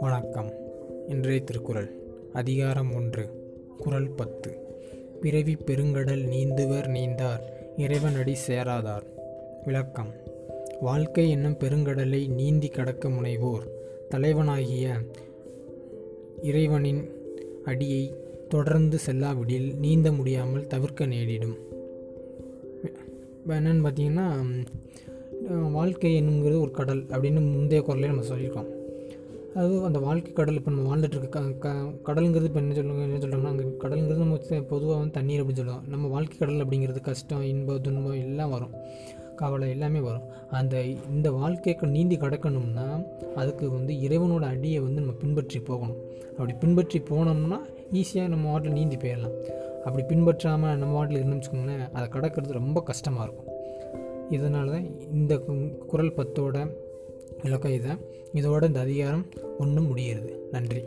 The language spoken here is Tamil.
வணக்கம். இன்றைய திருக்குறள் அதிகாரம் ஒன்று குரல் பத்து. பிறவி பெருங்கடல் நீந்துவர் நீந்தார் இறைவனடி சேராதார். விளக்கம். வாழ்க்கை என்னும் பெருங்கடலை நீந்தி கடக்க முனைவோர். தலைவனாகிய இறைவனின் அடியை தொடர்ந்து செல்லாவிடில் நீந்த முடியாமல் தவிர்க்க நேரிடும். இப்போ என்னென்னு பார்த்தீங்கன்னா வாழ்க்கை என்னுங்கிறது ஒரு கடல் அப்படின்னு முந்தைய குரலே நம்ம சொல்லியிருக்கோம். அது அந்த வாழ்க்கை கடல் இப்போ நம்ம வாழ்ந்துட்டு இருக்க க கடலுங்கிறது இப்போ என்ன சொல்லுங்க என்ன சொல்கிறாங்கன்னா அங்கே கடலுங்கிறது நம்ம பொதுவாக வந்து தண்ணீர் அப்படின்னு சொல்லுவோம். நம்ம வாழ்க்கை கடல் அப்படிங்கிறது கஷ்டம் இன்பம் துன்பம் எல்லாம் வரும். கவலை எல்லாமே வரும். அந்த இந்த வாழ்க்கைக்கு நீந்தி கடக்கணும்னா அதுக்கு வந்து இறைவனோட அடியை வந்து நம்ம பின்பற்றி போகணும். அப்படி பின்பற்றி போனோம்னா ஈஸியாக நம்ம வாட்டில் நீந்தி போயிடலாம். அப்படி பின்பற்றாமல் நம்ம வாட்டில் இருந்தோம்னு வச்சுக்கோங்களேன் அதை கடக்கிறது ரொம்ப கஷ்டமாக இருக்கும். இதனால தான் இந்த குரல் பத்தோட விளக்கம் இதை இதோட இந்த அதிகாரம் ஒன்றும் முடிகிறது நன்றி.